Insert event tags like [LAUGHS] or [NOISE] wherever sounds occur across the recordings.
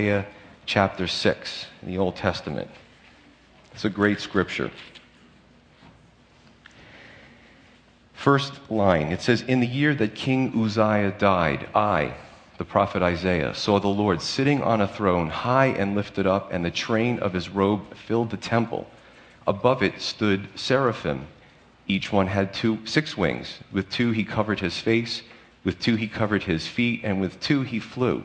Isaiah chapter 6 in the Old Testament. It's a great scripture. First line it says, In the year that King Uzziah died, I, the prophet Isaiah, saw the Lord sitting on a throne, high and lifted up, and the train of his robe filled the temple. Above it stood seraphim. Each one had two, six wings. With two he covered his face, with two he covered his feet, and with two he flew.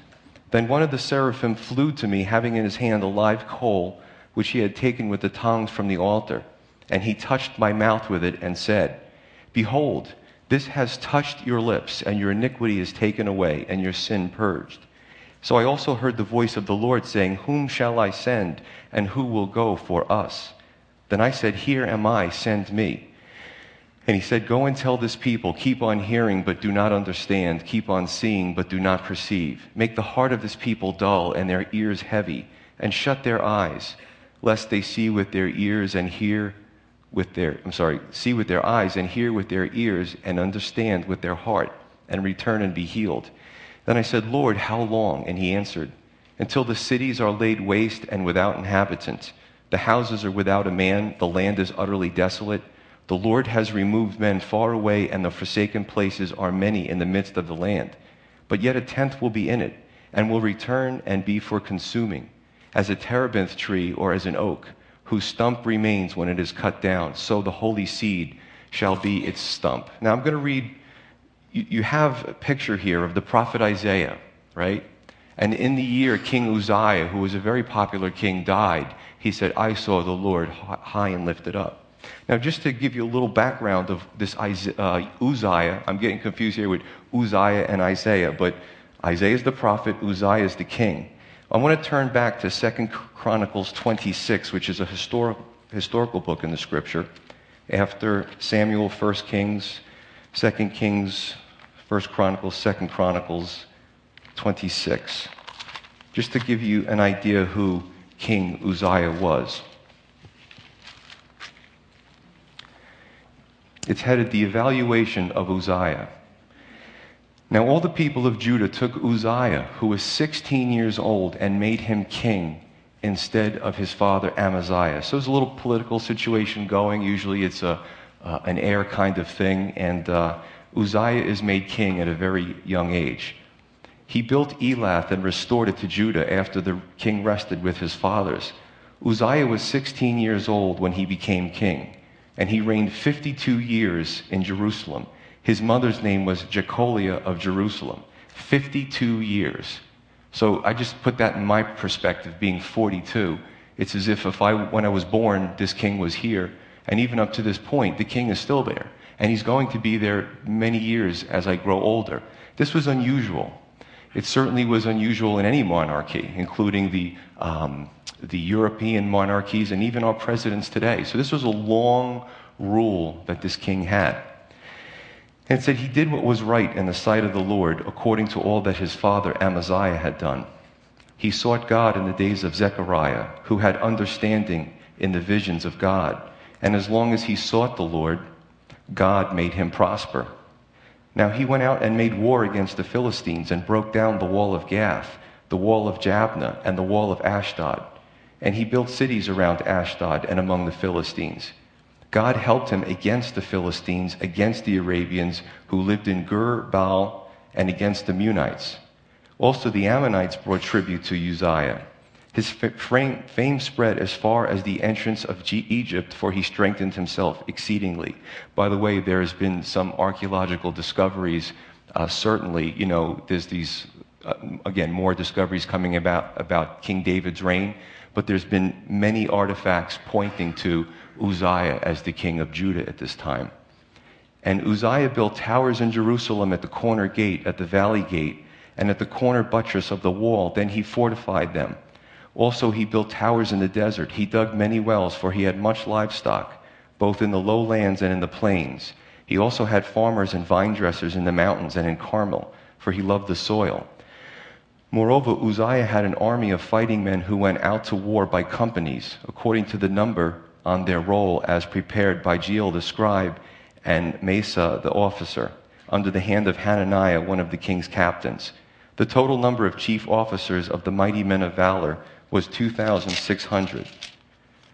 Then one of the seraphim flew to me, having in his hand a live coal, which he had taken with the tongs from the altar. And he touched my mouth with it and said, Behold, this has touched your lips, and your iniquity is taken away, and your sin purged. So I also heard the voice of the Lord saying, Whom shall I send, and who will go for us? Then I said, Here am I, send me. And he said, Go and tell this people, keep on hearing, but do not understand, keep on seeing, but do not perceive. Make the heart of this people dull, and their ears heavy, and shut their eyes, lest they see with their ears and hear with their, I'm sorry, see with their eyes and hear with their ears and understand with their heart and return and be healed. Then I said, Lord, how long? And he answered, Until the cities are laid waste and without inhabitants. The houses are without a man, the land is utterly desolate. The Lord has removed men far away, and the forsaken places are many in the midst of the land. But yet a tenth will be in it, and will return and be for consuming, as a terebinth tree or as an oak whose stump remains when it is cut down, so the holy seed shall be its stump. Now I'm going to read, you, have a picture here of the prophet Isaiah, right? And in the year King Uzziah, who was a very popular king, died, he said, I saw the Lord high and lifted up. Now, just to give you a little background of this uh, Uzziah, I'm getting confused here with Uzziah and Isaiah, but Isaiah is the prophet, Uzziah is the king. I want to turn back to 2 Chronicles 26, which is a historic, historical book in the scripture. After Samuel, 1 Kings, 2 Kings, 1 Chronicles, 2 Chronicles 26. Just to give you an idea who King Uzziah was. It's headed the evaluation of Uzziah. Now all the people of Judah took Uzziah, who was 16 years old, and made him king instead of his father Amaziah. So there's a little political situation going. Usually it's a, uh, an heir kind of thing. And uh, Uzziah is made king at a very young age. He built Elath and restored it to Judah after the king rested with his fathers. Uzziah was 16 years old when he became king, and he reigned 52 years in Jerusalem. His mother's name was Jecoliah of Jerusalem. 52 years. So I just put that in my perspective, being 42. It's as if, if I, when I was born, this king was here. And even up to this point, the king is still there. And he's going to be there many years as I grow older. This was unusual. It certainly was unusual in any monarchy, including the, um, the European monarchies and even our presidents today. So this was a long rule that this king had. And it said he did what was right in the sight of the Lord according to all that his father Amaziah had done. He sought God in the days of Zechariah, who had understanding in the visions of God. And as long as he sought the Lord, God made him prosper. Now he went out and made war against the Philistines and broke down the wall of Gath, the wall of Jabneh, and the wall of Ashdod. And he built cities around Ashdod and among the Philistines. God helped him against the Philistines, against the Arabians who lived in Gur Baal, and against the Meunites. Also, the Ammonites brought tribute to Uzziah. His fame spread as far as the entrance of Egypt, for he strengthened himself exceedingly. By the way, there has been some archaeological discoveries. Uh, certainly, you know, there's these, uh, again, more discoveries coming about about King David's reign, but there's been many artifacts pointing to Uzziah as the king of Judah at this time. And Uzziah built towers in Jerusalem at the corner gate, at the valley gate, and at the corner buttress of the wall. Then he fortified them. Also, he built towers in the desert. He dug many wells, for he had much livestock, both in the lowlands and in the plains. He also had farmers and vine dressers in the mountains and in Carmel, for he loved the soil. Moreover, Uzziah had an army of fighting men who went out to war by companies, according to the number on their roll, as prepared by Jeiel the scribe and Maaseiah the officer, under the hand of Hananiah, one of the king's captains. The total number of chief officers of the mighty men of valor was 2,600.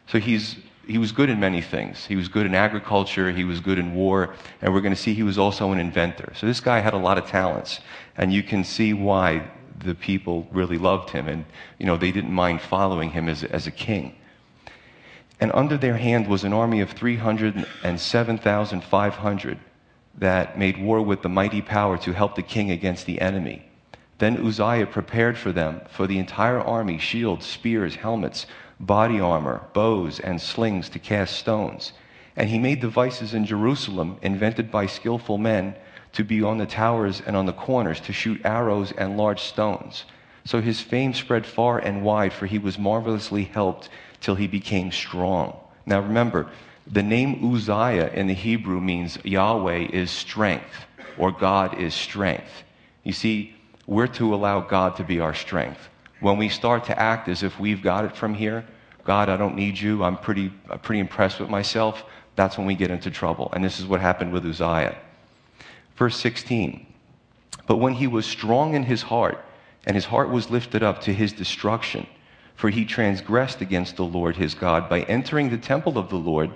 So he's, he was good in many things. He was good in agriculture, he was good in war, and we're going to see he was also an inventor. So this guy had a lot of talents, and you can see why the people really loved him, and you know they didn't mind following him as, as a king. And under their hand was an army of 307,500 that made war with the mighty power to help the king against the enemy. Then Uzziah prepared for them, for the entire army, shields, spears, helmets, body armor, bows, and slings to cast stones. And he made devices in Jerusalem, invented by skillful men, to be on the towers and on the corners, to shoot arrows and large stones. So his fame spread far and wide, for he was marvelously helped till he became strong. Now remember, the name Uzziah in the Hebrew means Yahweh is strength, or God is strength. You see, we're to allow God to be our strength. When we start to act as if we've got it from here, God, I don't need you, I'm pretty, pretty impressed with myself, that's when we get into trouble. And this is what happened with Uzziah. Verse 16 But when he was strong in his heart, and his heart was lifted up to his destruction, for he transgressed against the Lord his God by entering the temple of the Lord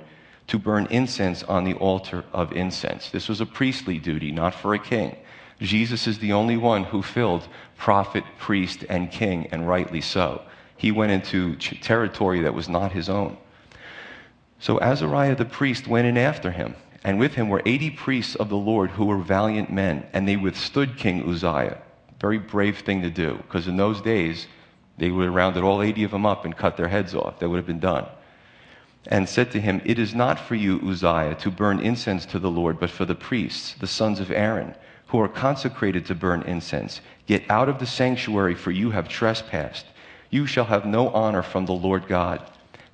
to burn incense on the altar of incense. This was a priestly duty, not for a king. Jesus is the only one who filled prophet, priest, and king, and rightly so. He went into territory that was not his own. So Azariah the priest went in after him, and with him were 80 priests of the Lord who were valiant men, and they withstood King Uzziah. Very brave thing to do, because in those days, they would have rounded all 80 of them up and cut their heads off. That would have been done. And said to him, It is not for you, Uzziah, to burn incense to the Lord, but for the priests, the sons of Aaron who are consecrated to burn incense. Get out of the sanctuary, for you have trespassed. You shall have no honor from the Lord God.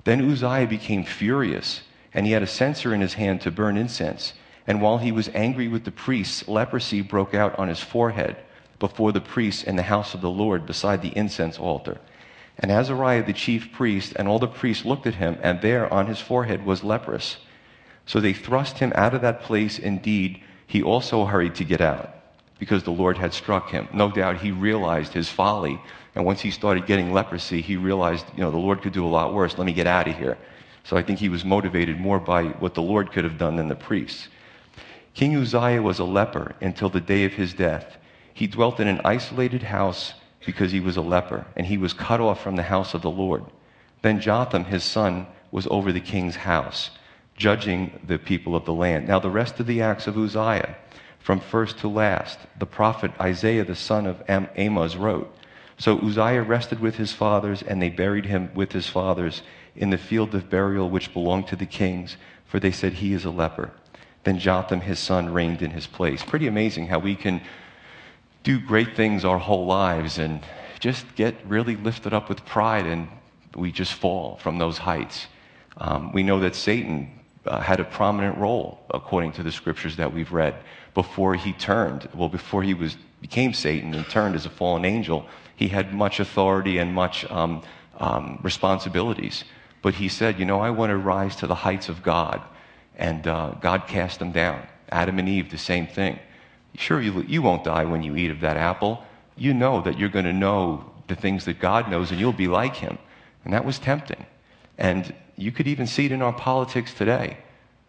Then Uzziah became furious, and he had a censer in his hand to burn incense. And while he was angry with the priests, leprosy broke out on his forehead before the priests in the house of the Lord beside the incense altar. And Azariah the chief priest and all the priests looked at him, and there on his forehead was leprous. So they thrust him out of that place indeed he also hurried to get out because the Lord had struck him. No doubt he realized his folly. And once he started getting leprosy, he realized, you know, the Lord could do a lot worse. Let me get out of here. So I think he was motivated more by what the Lord could have done than the priests. King Uzziah was a leper until the day of his death. He dwelt in an isolated house because he was a leper, and he was cut off from the house of the Lord. Then Jotham, his son, was over the king's house judging the people of the land. Now, the rest of the acts of Uzziah, from first to last, the prophet Isaiah the son of Am- Amos wrote. So Uzziah rested with his fathers, and they buried him with his fathers in the field of burial which belonged to the kings, for they said, He is a leper. Then Jotham, his son, reigned in his place. Pretty amazing how we can do great things our whole lives and just get really lifted up with pride, and we just fall from those heights. Um, we know that Satan uh, had a prominent role, according to the scriptures that we've read, before he turned. Well, before he was, became Satan and turned as a fallen angel, he had much authority and much um, um, responsibilities. But he said, You know, I want to rise to the heights of God. And uh, God cast them down. Adam and Eve, the same thing. Sure, you, you won't die when you eat of that apple. You know that you're going to know the things that God knows and you'll be like him. And that was tempting. And you could even see it in our politics today,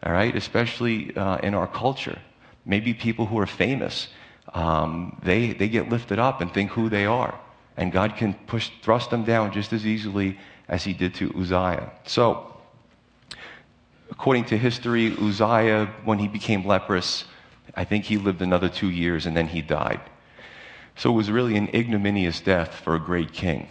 all right, especially uh, in our culture. Maybe people who are famous, um, they, they get lifted up and think who they are. And God can push, thrust them down just as easily as he did to Uzziah. So, according to history, Uzziah, when he became leprous, I think he lived another two years and then he died. So it was really an ignominious death for a great king.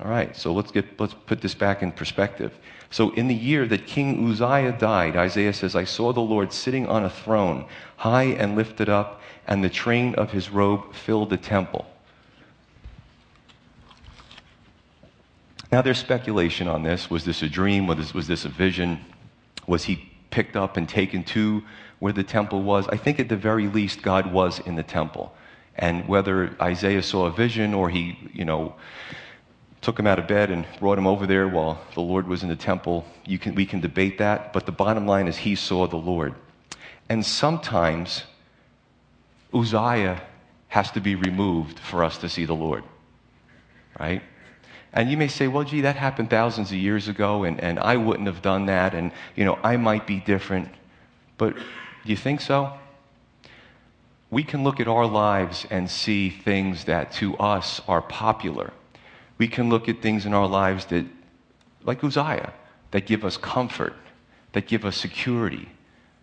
All right, so let's, get, let's put this back in perspective. So, in the year that King Uzziah died, Isaiah says, I saw the Lord sitting on a throne, high and lifted up, and the train of his robe filled the temple. Now, there's speculation on this. Was this a dream? Was this, was this a vision? Was he picked up and taken to where the temple was? I think at the very least, God was in the temple. And whether Isaiah saw a vision or he, you know, took him out of bed and brought him over there while the Lord was in the temple, can, we can debate that. But the bottom line is he saw the Lord. And sometimes Uzziah has to be removed for us to see the Lord, right? And you may say, well, gee, that happened thousands of years ago, and, and I wouldn't have done that, and, you know, I might be different. But do you think so? We can look at our lives and see things that to us are popular. We can look at things in our lives that, like Uzziah, that give us comfort, that give us security,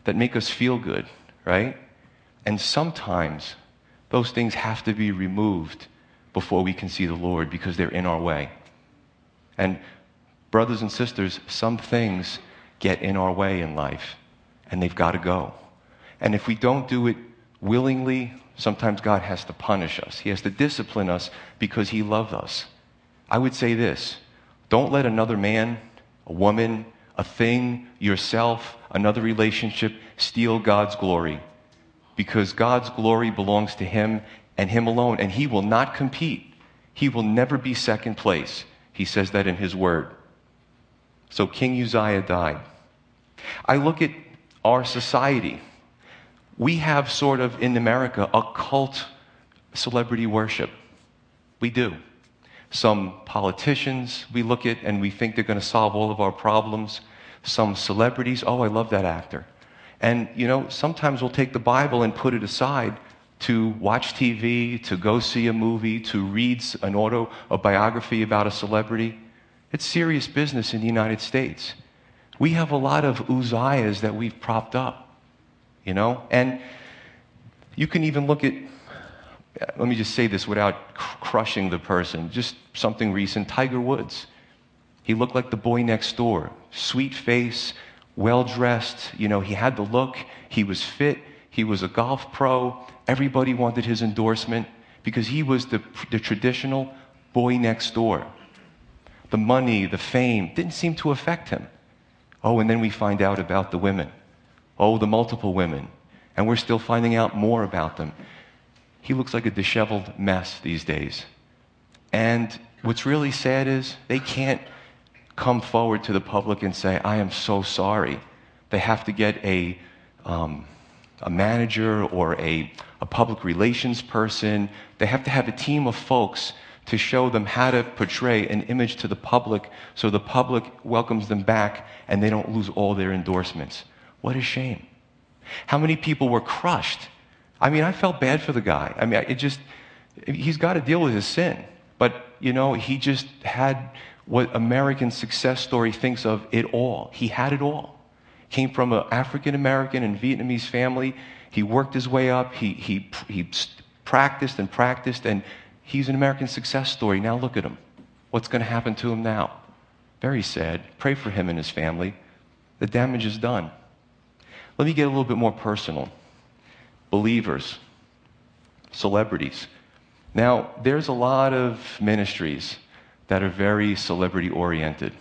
that make us feel good, right? And sometimes those things have to be removed before we can see the Lord because they're in our way. And, brothers and sisters, some things get in our way in life, and they've got to go. And if we don't do it willingly, sometimes God has to punish us. He has to discipline us because He loves us. I would say this don't let another man, a woman, a thing, yourself, another relationship steal God's glory. Because God's glory belongs to Him and Him alone, and He will not compete. He will never be second place. He says that in His Word. So King Uzziah died. I look at our society. We have sort of in America a cult celebrity worship. We do. Some politicians we look at and we think they're going to solve all of our problems. Some celebrities, oh, I love that actor. And, you know, sometimes we'll take the Bible and put it aside to watch TV, to go see a movie, to read an auto, a biography about a celebrity. It's serious business in the United States. We have a lot of Uzziahs that we've propped up, you know? And you can even look at Uh, let me just say this without crushing the person, just something recent Tiger Woods. He looked like the boy next door, sweet face, well dressed. You know, he had the look, he was fit, he was a golf pro. Everybody wanted his endorsement because he was the, the traditional boy next door. The money, the fame didn't seem to affect him. Oh, and then we find out about the women. Oh, the multiple women. And we're still finding out more about them he looks like a disheveled mess these days. And what's really sad is they can't come forward to the public and say, I am so sorry. They have to get a, um, a manager or a, a public relations person. They have to have a team of folks to show them how to portray an image to the public so the public welcomes them back and they don't lose all their endorsements. What a shame. How many people were crushed I mean, I felt bad for the guy. I mean, it just, he's got to deal with his sin. But, you know, he just had what American success story thinks of it all. He had it all. Came from an African American and Vietnamese family. He worked his way up. He, he, he practiced and practiced, and he's an American success story. Now look at him. What's going to happen to him now? Very sad. Pray for him and his family. The damage is done. Let me get a little bit more personal believers, celebrities. Now, there's a lot of ministries that are very celebrity oriented.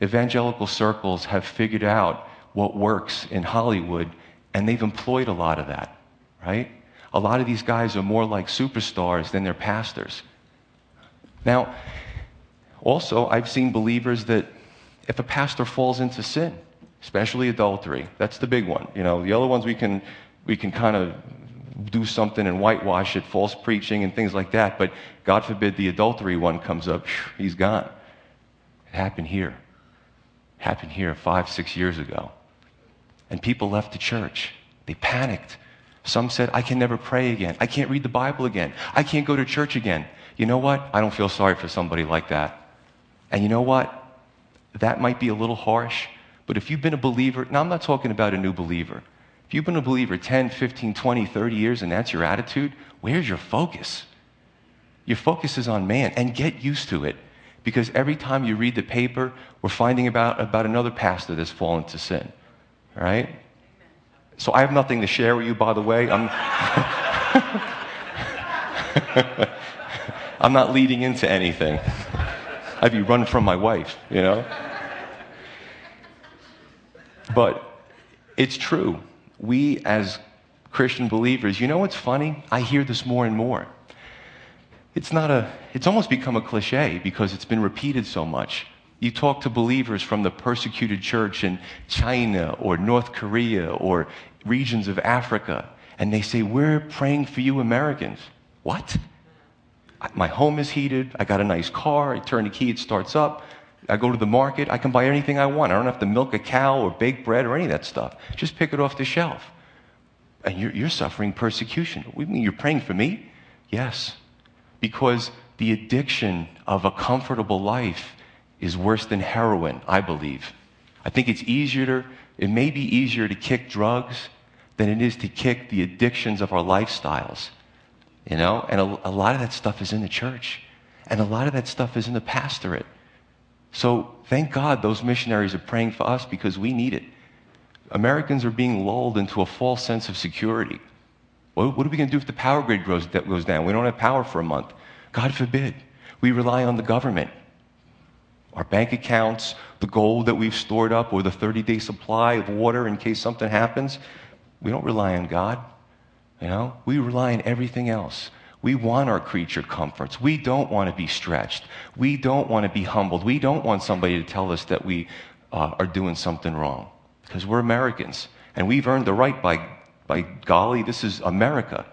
Evangelical circles have figured out what works in Hollywood, and they've employed a lot of that, right? A lot of these guys are more like superstars than they're pastors. Now, also, I've seen believers that if a pastor falls into sin, especially adultery, that's the big one. You know, the other ones we can we can kind of do something and whitewash it, false preaching and things like that. But God forbid the adultery one comes up, he's gone. It happened here. It happened here five, six years ago. And people left the church. They panicked. Some said, I can never pray again. I can't read the Bible again. I can't go to church again. You know what? I don't feel sorry for somebody like that. And you know what? That might be a little harsh, but if you've been a believer, now I'm not talking about a new believer. You've been a believer 10, 15, 20, 30 years and that's your attitude, where's your focus? Your focus is on man and get used to it because every time you read the paper, we're finding about, about another pastor that's fallen to sin. All right? So I have nothing to share with you, by the way. I'm, [LAUGHS] I'm not leading into anything. I'd be running from my wife, you know? but it's true. We, as Christian believers, you know what's funny? I hear this more and more. It's not a, it's almost become a cliche because it's been repeated so much. You talk to believers from the persecuted church in China or North Korea or regions of Africa, and they say, We're praying for you, Americans. What? My home is heated. I got a nice car. I turn the key, it starts up. I go to the market. I can buy anything I want. I don't have to milk a cow or bake bread or any of that stuff. Just pick it off the shelf. And you're, you're suffering persecution. What mean you're praying for me? Yes. Because the addiction of a comfortable life is worse than heroin, I believe. I think it's easier to, it may be easier to kick drugs than it is to kick the addictions of our lifestyles. You know? And a, a lot of that stuff is in the church. And a lot of that stuff is in the pastorate. So thank God those missionaries are praying for us because we need it. Americans are being lulled into a false sense of security. What, what are we going to do if the power grid goes, goes down? We don't have power for a month. God forbid. We rely on the government. Our bank accounts, the gold that we've stored up, or the 30 day supply of water in case something happens. We don't rely on God. You know, we rely on everything else. We want our creature comforts. We don't want to be stretched. We don't want to be humbled. We don't want somebody to tell us that we uh, are doing something wrong because we're Americans and we've earned the right by, by golly, this is America.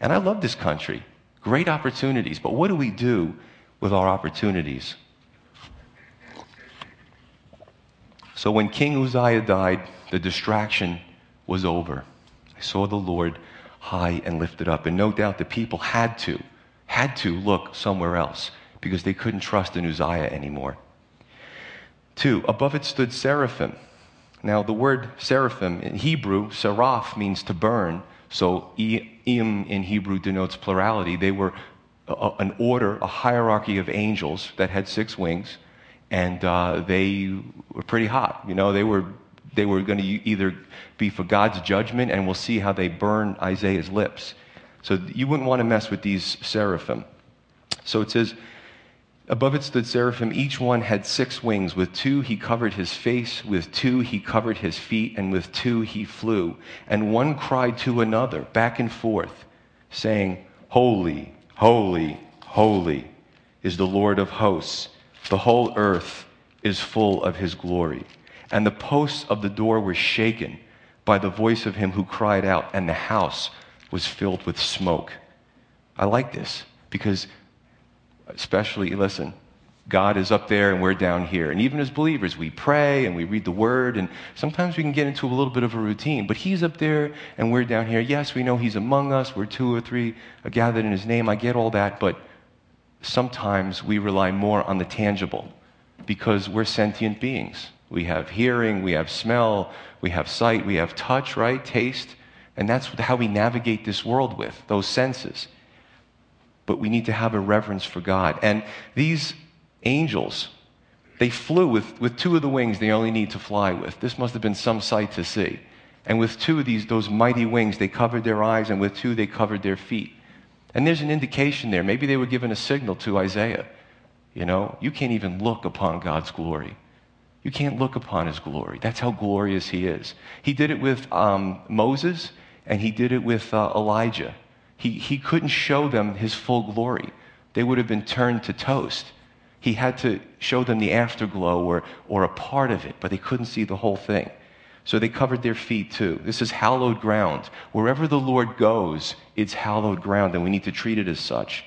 And I love this country. Great opportunities. But what do we do with our opportunities? So when King Uzziah died, the distraction was over. I saw the Lord high and lifted up. And no doubt the people had to, had to look somewhere else because they couldn't trust in Uzziah anymore. Two, above it stood seraphim. Now, the word seraphim in Hebrew, seraph, means to burn. So, im in Hebrew denotes plurality. They were a, an order, a hierarchy of angels that had six wings, and uh, they were pretty hot. You know, they were they were going to either be for God's judgment, and we'll see how they burn Isaiah's lips. So you wouldn't want to mess with these seraphim. So it says, Above it stood seraphim. Each one had six wings. With two he covered his face, with two he covered his feet, and with two he flew. And one cried to another, back and forth, saying, Holy, holy, holy is the Lord of hosts. The whole earth is full of his glory. And the posts of the door were shaken by the voice of him who cried out, and the house was filled with smoke. I like this because, especially, listen, God is up there and we're down here. And even as believers, we pray and we read the word, and sometimes we can get into a little bit of a routine. But He's up there and we're down here. Yes, we know He's among us. We're two or three gathered in His name. I get all that. But sometimes we rely more on the tangible because we're sentient beings. We have hearing, we have smell, we have sight, we have touch, right? Taste. And that's how we navigate this world with those senses. But we need to have a reverence for God. And these angels, they flew with, with two of the wings they only need to fly with. This must have been some sight to see. And with two of these, those mighty wings, they covered their eyes, and with two, they covered their feet. And there's an indication there. Maybe they were given a signal to Isaiah. You know, you can't even look upon God's glory. You can't look upon his glory. That's how glorious he is. He did it with um, Moses and he did it with uh, Elijah. He, he couldn't show them his full glory, they would have been turned to toast. He had to show them the afterglow or, or a part of it, but they couldn't see the whole thing. So they covered their feet too. This is hallowed ground. Wherever the Lord goes, it's hallowed ground, and we need to treat it as such.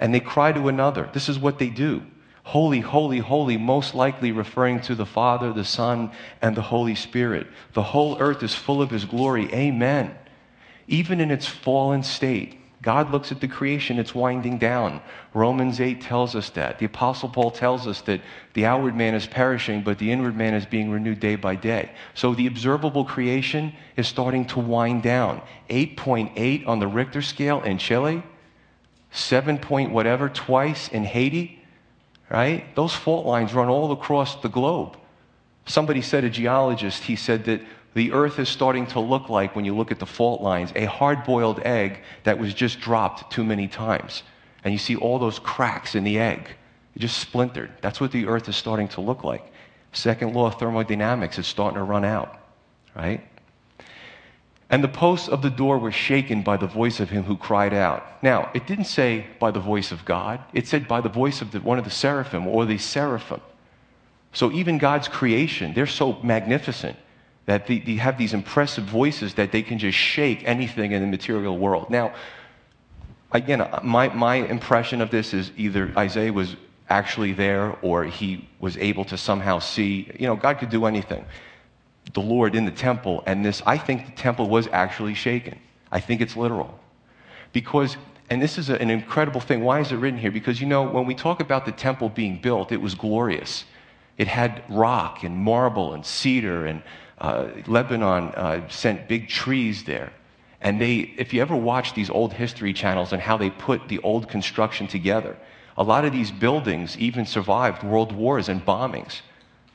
And they cry to another. This is what they do. Holy, holy, holy, most likely referring to the Father, the Son, and the Holy Spirit. The whole earth is full of His glory. Amen. Even in its fallen state, God looks at the creation, it's winding down. Romans 8 tells us that. The Apostle Paul tells us that the outward man is perishing, but the inward man is being renewed day by day. So the observable creation is starting to wind down. 8.8 on the Richter scale in Chile, 7 point whatever twice in Haiti right? Those fault lines run all across the globe. Somebody said, a geologist, he said that the earth is starting to look like, when you look at the fault lines, a hard boiled egg that was just dropped too many times. And you see all those cracks in the egg. It just splintered. That's what the earth is starting to look like. Second law of thermodynamics is starting to run out, right? And the posts of the door were shaken by the voice of him who cried out. Now, it didn't say by the voice of God, it said by the voice of the, one of the seraphim or the seraphim. So even God's creation, they're so magnificent that they, they have these impressive voices that they can just shake anything in the material world. Now, again, my, my impression of this is either Isaiah was actually there or he was able to somehow see, you know, God could do anything the Lord in the temple, and this, I think the temple was actually shaken. I think it's literal. Because, and this is a, an incredible thing. Why is it written here? Because, you know, when we talk about the temple being built, it was glorious. It had rock and marble and cedar, and uh, Lebanon uh, sent big trees there. And they, if you ever watch these old history channels and how they put the old construction together, a lot of these buildings even survived world wars and bombings.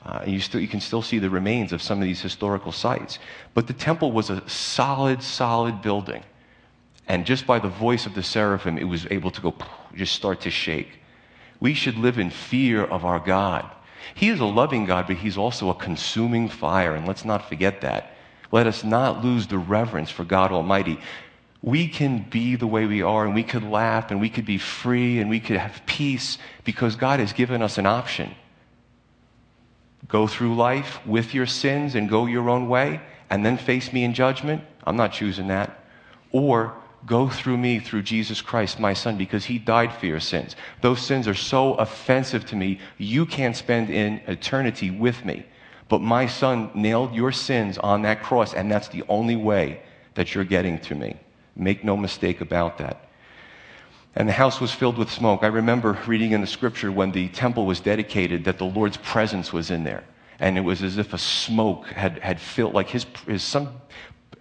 Uh, you, still, you can still see the remains of some of these historical sites. But the temple was a solid, solid building. And just by the voice of the seraphim, it was able to go, just start to shake. We should live in fear of our God. He is a loving God, but He's also a consuming fire, and let's not forget that. Let us not lose the reverence for God Almighty. We can be the way we are, and we could laugh, and we could be free, and we could have peace because God has given us an option go through life with your sins and go your own way and then face me in judgment. I'm not choosing that. Or go through me through Jesus Christ, my son, because he died for your sins. Those sins are so offensive to me, you can't spend in eternity with me. But my son nailed your sins on that cross, and that's the only way that you're getting to me. Make no mistake about that and the house was filled with smoke. I remember reading in the scripture when the temple was dedicated that the Lord's presence was in there. And it was as if a smoke had, had filled, like his, his some,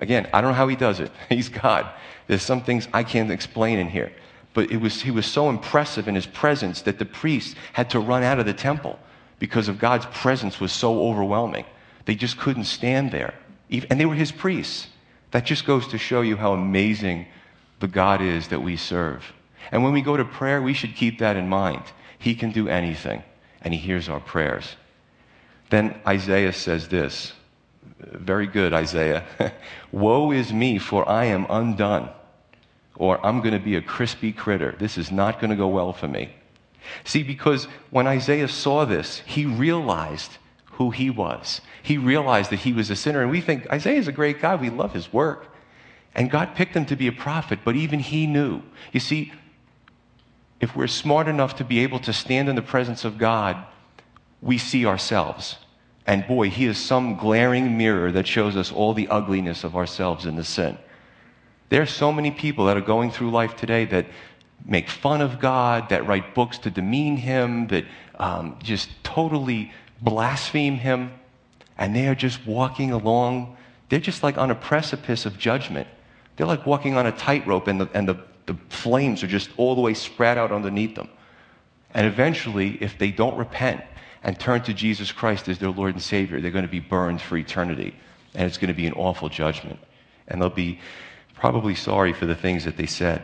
again, I don't know how he does it. [LAUGHS] He's God. There's some things I can't explain in here. But it was, he was so impressive in his presence that the priests had to run out of the temple because of God's presence was so overwhelming. They just couldn't stand there. And they were his priests. That just goes to show you how amazing the God is that we serve. And when we go to prayer, we should keep that in mind. He can do anything, and He hears our prayers. Then Isaiah says this very good, Isaiah. [LAUGHS] Woe is me, for I am undone. Or I'm going to be a crispy critter. This is not going to go well for me. See, because when Isaiah saw this, he realized who he was. He realized that he was a sinner. And we think Isaiah's a great guy. We love his work. And God picked him to be a prophet, but even he knew. You see, if we're smart enough to be able to stand in the presence of God, we see ourselves. And boy, He is some glaring mirror that shows us all the ugliness of ourselves in the sin. There are so many people that are going through life today that make fun of God, that write books to demean Him, that um, just totally blaspheme Him, and they are just walking along. They're just like on a precipice of judgment. They're like walking on a tightrope, and the, and the the flames are just all the way spread out underneath them. And eventually, if they don't repent and turn to Jesus Christ as their Lord and Savior, they're going to be burned for eternity. And it's going to be an awful judgment. And they'll be probably sorry for the things that they said.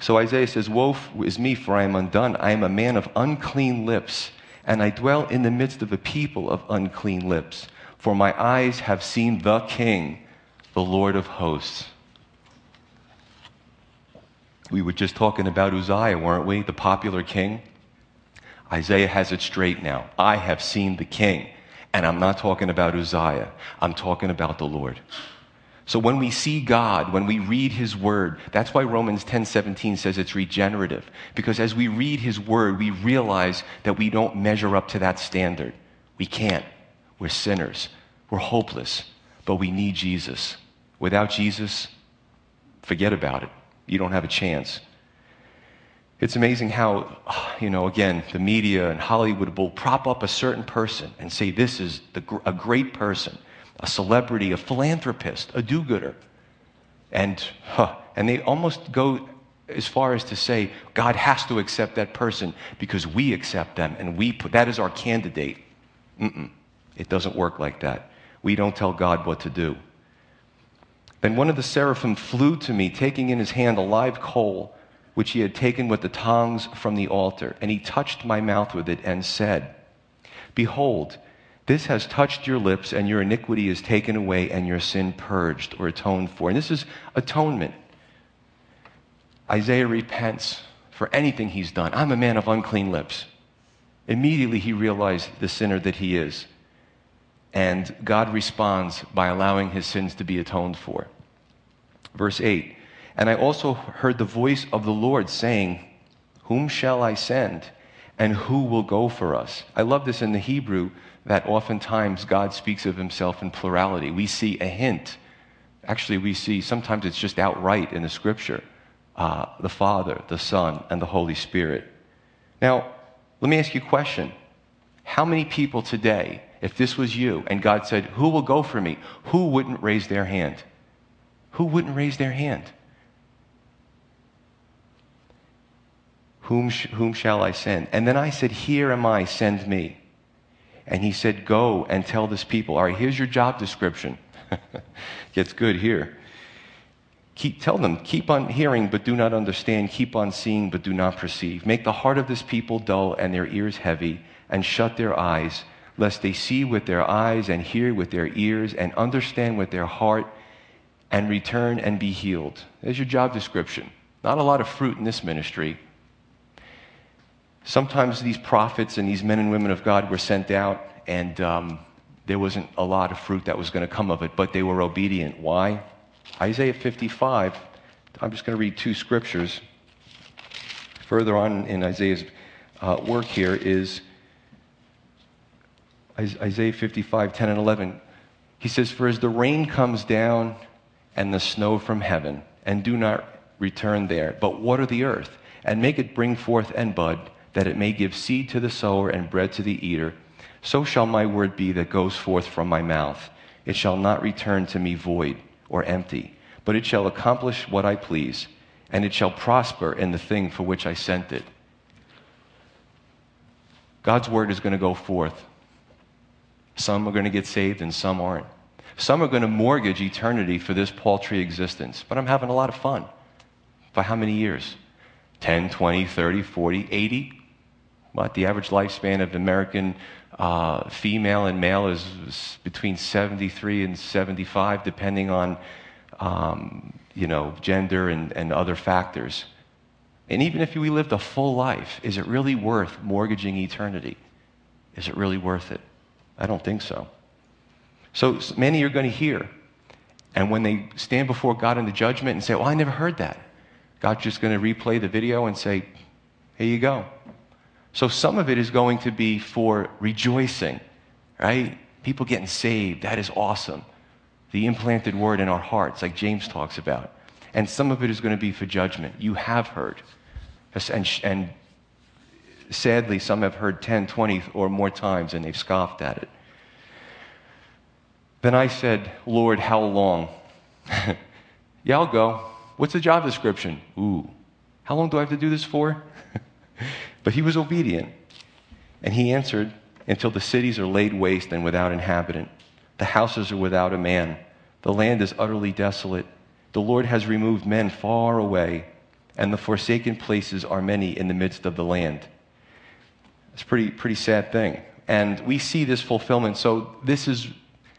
So Isaiah says, Woe is me, for I am undone. I am a man of unclean lips, and I dwell in the midst of a people of unclean lips. For my eyes have seen the King, the Lord of hosts. We were just talking about Uzziah, weren't we? The popular king. Isaiah has it straight now. I have seen the king. And I'm not talking about Uzziah, I'm talking about the Lord. So when we see God, when we read his word, that's why Romans 10:17 says it's regenerative because as we read his word, we realize that we don't measure up to that standard. We can't. We're sinners. We're hopeless, but we need Jesus. Without Jesus, forget about it you don't have a chance. It's amazing how, you know, again, the media and Hollywood will prop up a certain person and say this is the, a great person, a celebrity, a philanthropist, a do gooder. And, huh, and they almost go as far as to say God has to accept that person because we accept them and we put, that is our candidate. Mm-mm, it doesn't work like that. We don't tell God what to do. Then one of the seraphim flew to me, taking in his hand a live coal which he had taken with the tongs from the altar. And he touched my mouth with it and said, Behold, this has touched your lips, and your iniquity is taken away, and your sin purged or atoned for. And this is atonement. Isaiah repents for anything he's done. I'm a man of unclean lips. Immediately he realized the sinner that he is. And God responds by allowing his sins to be atoned for. Verse 8 And I also heard the voice of the Lord saying, Whom shall I send? And who will go for us? I love this in the Hebrew that oftentimes God speaks of himself in plurality. We see a hint. Actually, we see sometimes it's just outright in the scripture uh, the Father, the Son, and the Holy Spirit. Now, let me ask you a question. How many people today, if this was you and God said, Who will go for me? Who wouldn't raise their hand? Who wouldn't raise their hand? Whom, sh- whom shall I send? And then I said, Here am I, send me. And he said, Go and tell this people. All right, here's your job description. [LAUGHS] Gets good here. Keep, tell them, keep on hearing but do not understand, keep on seeing but do not perceive. Make the heart of this people dull and their ears heavy, and shut their eyes, lest they see with their eyes and hear with their ears and understand with their heart and return and be healed. There's your job description. Not a lot of fruit in this ministry. Sometimes these prophets and these men and women of God were sent out, and um, there wasn't a lot of fruit that was going to come of it, but they were obedient. Why? Isaiah 55, I'm just going to read two scriptures. Further on in Isaiah's uh, work here is Isaiah 55, 10 and 11. He says, For as the rain comes down and the snow from heaven, and do not return there, but water the earth, and make it bring forth and bud, that it may give seed to the sower and bread to the eater, so shall my word be that goes forth from my mouth. It shall not return to me void or empty, but it shall accomplish what I please, and it shall prosper in the thing for which I sent it. God's word is going to go forth. Some are going to get saved and some aren't. Some are going to mortgage eternity for this paltry existence, but I'm having a lot of fun. For how many years? 10, 20, 30, 40, 80? What? The average lifespan of American uh, female and male is, between 73 and 75, depending on, um, you know, gender and, and other factors. And even if we lived a full life, is it really worth mortgaging eternity? Is it really worth it? I don't think so. So many are going to hear. And when they stand before God in the judgment and say, Well, I never heard that, God's just going to replay the video and say, Here you go. So some of it is going to be for rejoicing, right? People getting saved. That is awesome. The implanted word in our hearts, like James talks about. And some of it is going to be for judgment. You have heard. And, and sadly, some have heard 10, 20, or more times and they've scoffed at it. Then I said, Lord, how long? [LAUGHS] yeah, I'll go. What's the job description? Ooh, how long do I have to do this for? [LAUGHS] But he was obedient. And he answered, Until the cities are laid waste and without inhabitant, the houses are without a man, the land is utterly desolate. The Lord has removed men far away, and the forsaken places are many in the midst of the land. It's a pretty, pretty sad thing. And we see this fulfillment. So, this is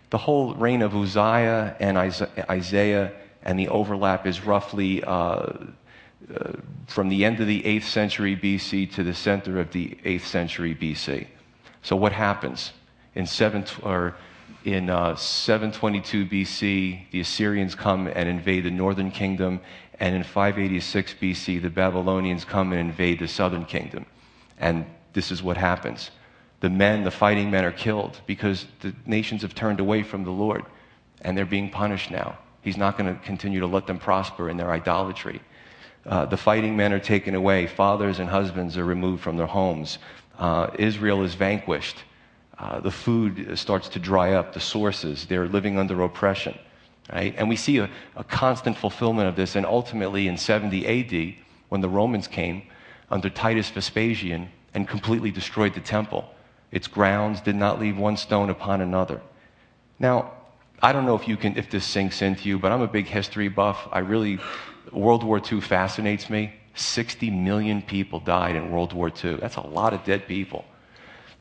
the whole reign of Uzziah and Isaiah, and the overlap is roughly uh, uh, from the end of the 8th century BC to the center of the 8th century BC. So what happens? In, seven, or in uh, 722 BC, the Assyrians come and invade the northern kingdom, and in 586 BC, the Babylonians come and invade the southern kingdom. And this is what happens. The men, the fighting men, are killed because the nations have turned away from the Lord, and they're being punished now. He's not going to continue to let them prosper in their idolatry. Uh, the fighting men are taken away. Fathers and husbands are removed from their homes. Uh, Israel is vanquished. Uh, the food starts to dry up, the sources. They're living under oppression. Right? And we see a, a constant fulfillment of this. And ultimately, in 70 AD, when the Romans came under Titus Vespasian and completely destroyed the temple, its grounds did not leave one stone upon another. Now, I don't know if you can, if this sinks into you, but I'm a big history buff. I really World War II fascinates me. 60 million people died in World War II. That's a lot of dead people.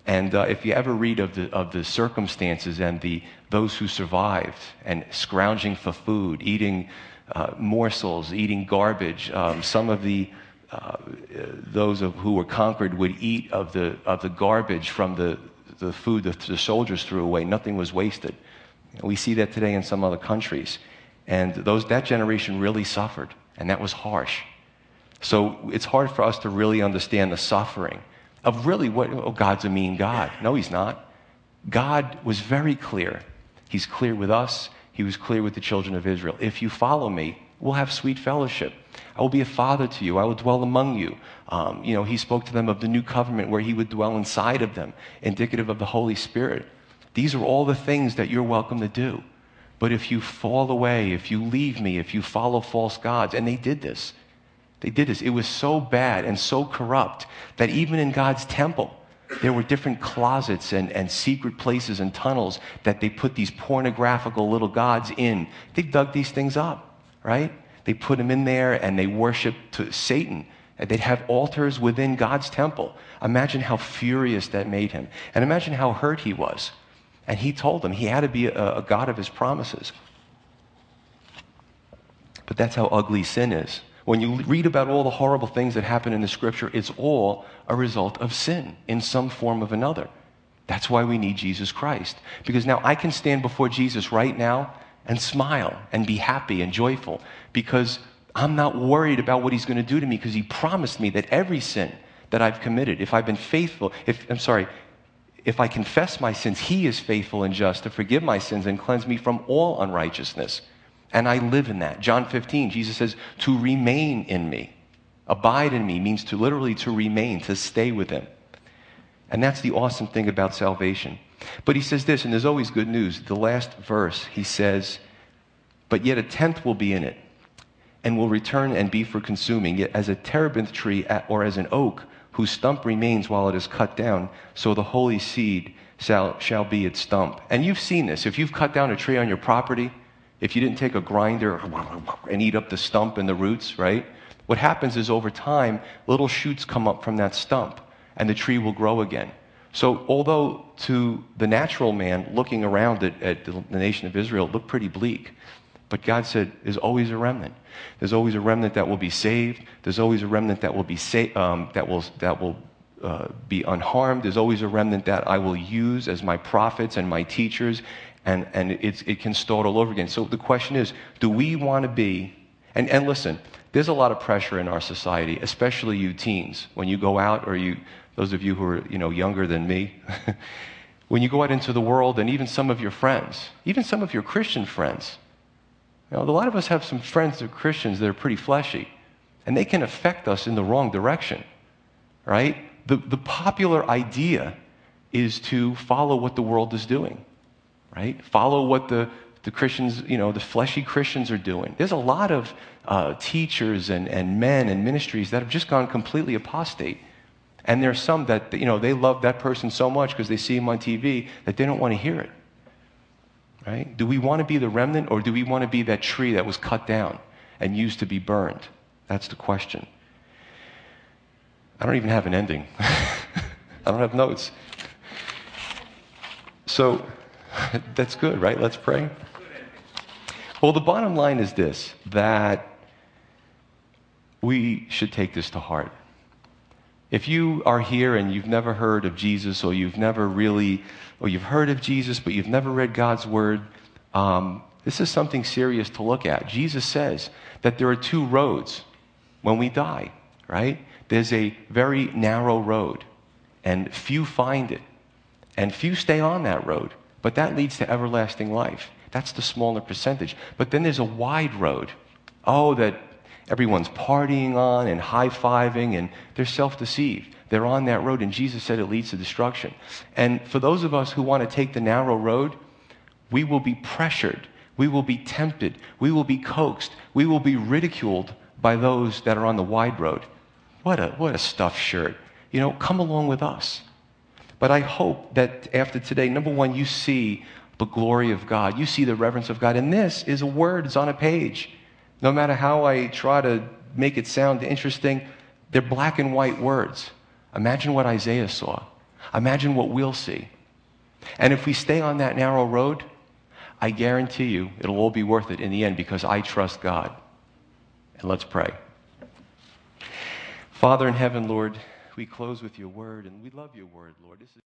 And uh, if you ever read of the, of the circumstances and the, those who survived and scrounging for food, eating uh, morsels, eating garbage, um, some of the those of, who were conquered would eat of the, of the garbage from the, the food that the soldiers threw away. Nothing was wasted. We see that today in some other countries. And those, that generation really suffered, and that was harsh. So it's hard for us to really understand the suffering of really what, oh, God's a mean God. No, He's not. God was very clear. He's clear with us, He was clear with the children of Israel. If you follow me, we'll have sweet fellowship. I will be a father to you. I will dwell among you. Um, you know, he spoke to them of the new covenant where he would dwell inside of them, indicative of the Holy Spirit. These are all the things that you're welcome to do. But if you fall away, if you leave me, if you follow false gods, and they did this, they did this. It was so bad and so corrupt that even in God's temple, there were different closets and, and secret places and tunnels that they put these pornographical little gods in. They dug these things up, right? They put him in there and they worshiped Satan. They'd have altars within God's temple. Imagine how furious that made him. And imagine how hurt he was. And he told them he had to be a, a God of his promises. But that's how ugly sin is. When you read about all the horrible things that happen in the scripture, it's all a result of sin in some form of another. That's why we need Jesus Christ. Because now I can stand before Jesus right now and smile and be happy and joyful because I'm not worried about what he's going to do to me because he promised me that every sin that I've committed, if I've been faithful, if I'm sorry, if I confess my sins, he is faithful and just to forgive my sins and cleanse me from all unrighteousness. And I live in that. John 15, Jesus says, to remain in me. Abide in me means to literally to remain, to stay with him. And that's the awesome thing about salvation. But he says this, and there's always good news. The last verse, he says, But yet a tenth will be in it, and will return and be for consuming. Yet as a terebinth tree or as an oak, whose stump remains while it is cut down, so the holy seed shall, shall be its stump. And you've seen this. If you've cut down a tree on your property, if you didn't take a grinder and eat up the stump and the roots, right? What happens is over time, little shoots come up from that stump and the tree will grow again. So, although to the natural man looking around at, at the nation of Israel looked pretty bleak, but God said, there's always a remnant. There's always a remnant that will be saved. There's always a remnant that will be, sa- um, that will, that will uh, be unharmed. There's always a remnant that I will use as my prophets and my teachers and, and it can start all over again. So the question is do we want to be, and, and listen, there's a lot of pressure in our society, especially you teens, when you go out, or you, those of you who are you know, younger than me, [LAUGHS] when you go out into the world, and even some of your friends, even some of your Christian friends. You know, a lot of us have some friends are Christians that are pretty fleshy, and they can affect us in the wrong direction, right? The, the popular idea is to follow what the world is doing right? Follow what the, the Christians, you know, the fleshy Christians are doing. There's a lot of uh, teachers and, and men and ministries that have just gone completely apostate. And there's some that, you know, they love that person so much because they see him on TV that they don't want to hear it. Right? Do we want to be the remnant or do we want to be that tree that was cut down and used to be burned? That's the question. I don't even have an ending. [LAUGHS] I don't have notes. So, [LAUGHS] That's good, right? Let's pray. Well, the bottom line is this that we should take this to heart. If you are here and you've never heard of Jesus, or you've never really, or you've heard of Jesus, but you've never read God's word, um, this is something serious to look at. Jesus says that there are two roads when we die, right? There's a very narrow road, and few find it, and few stay on that road. But that leads to everlasting life. That's the smaller percentage. But then there's a wide road. Oh, that everyone's partying on and high fiving, and they're self deceived. They're on that road, and Jesus said it leads to destruction. And for those of us who want to take the narrow road, we will be pressured, we will be tempted, we will be coaxed, we will be ridiculed by those that are on the wide road. What a, what a stuffed shirt. You know, come along with us. But I hope that after today, number one, you see the glory of God. You see the reverence of God. And this is a word, it's on a page. No matter how I try to make it sound interesting, they're black and white words. Imagine what Isaiah saw. Imagine what we'll see. And if we stay on that narrow road, I guarantee you it'll all be worth it in the end because I trust God. And let's pray. Father in heaven, Lord, we close with your word, and we love your word, Lord.